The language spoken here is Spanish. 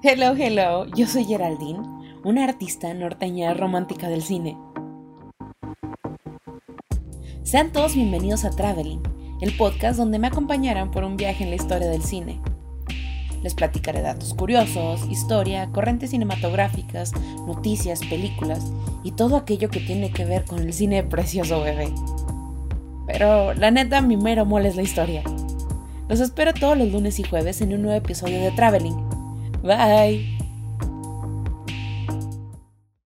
Hello, hello, yo soy Geraldine, una artista norteña romántica del cine. Sean todos bienvenidos a Traveling, el podcast donde me acompañarán por un viaje en la historia del cine. Les platicaré datos curiosos, historia, corrientes cinematográficas, noticias, películas y todo aquello que tiene que ver con el cine precioso bebé. Pero la neta, mi mero mole es la historia. Los espero todos los lunes y jueves en un nuevo episodio de Traveling. Bye.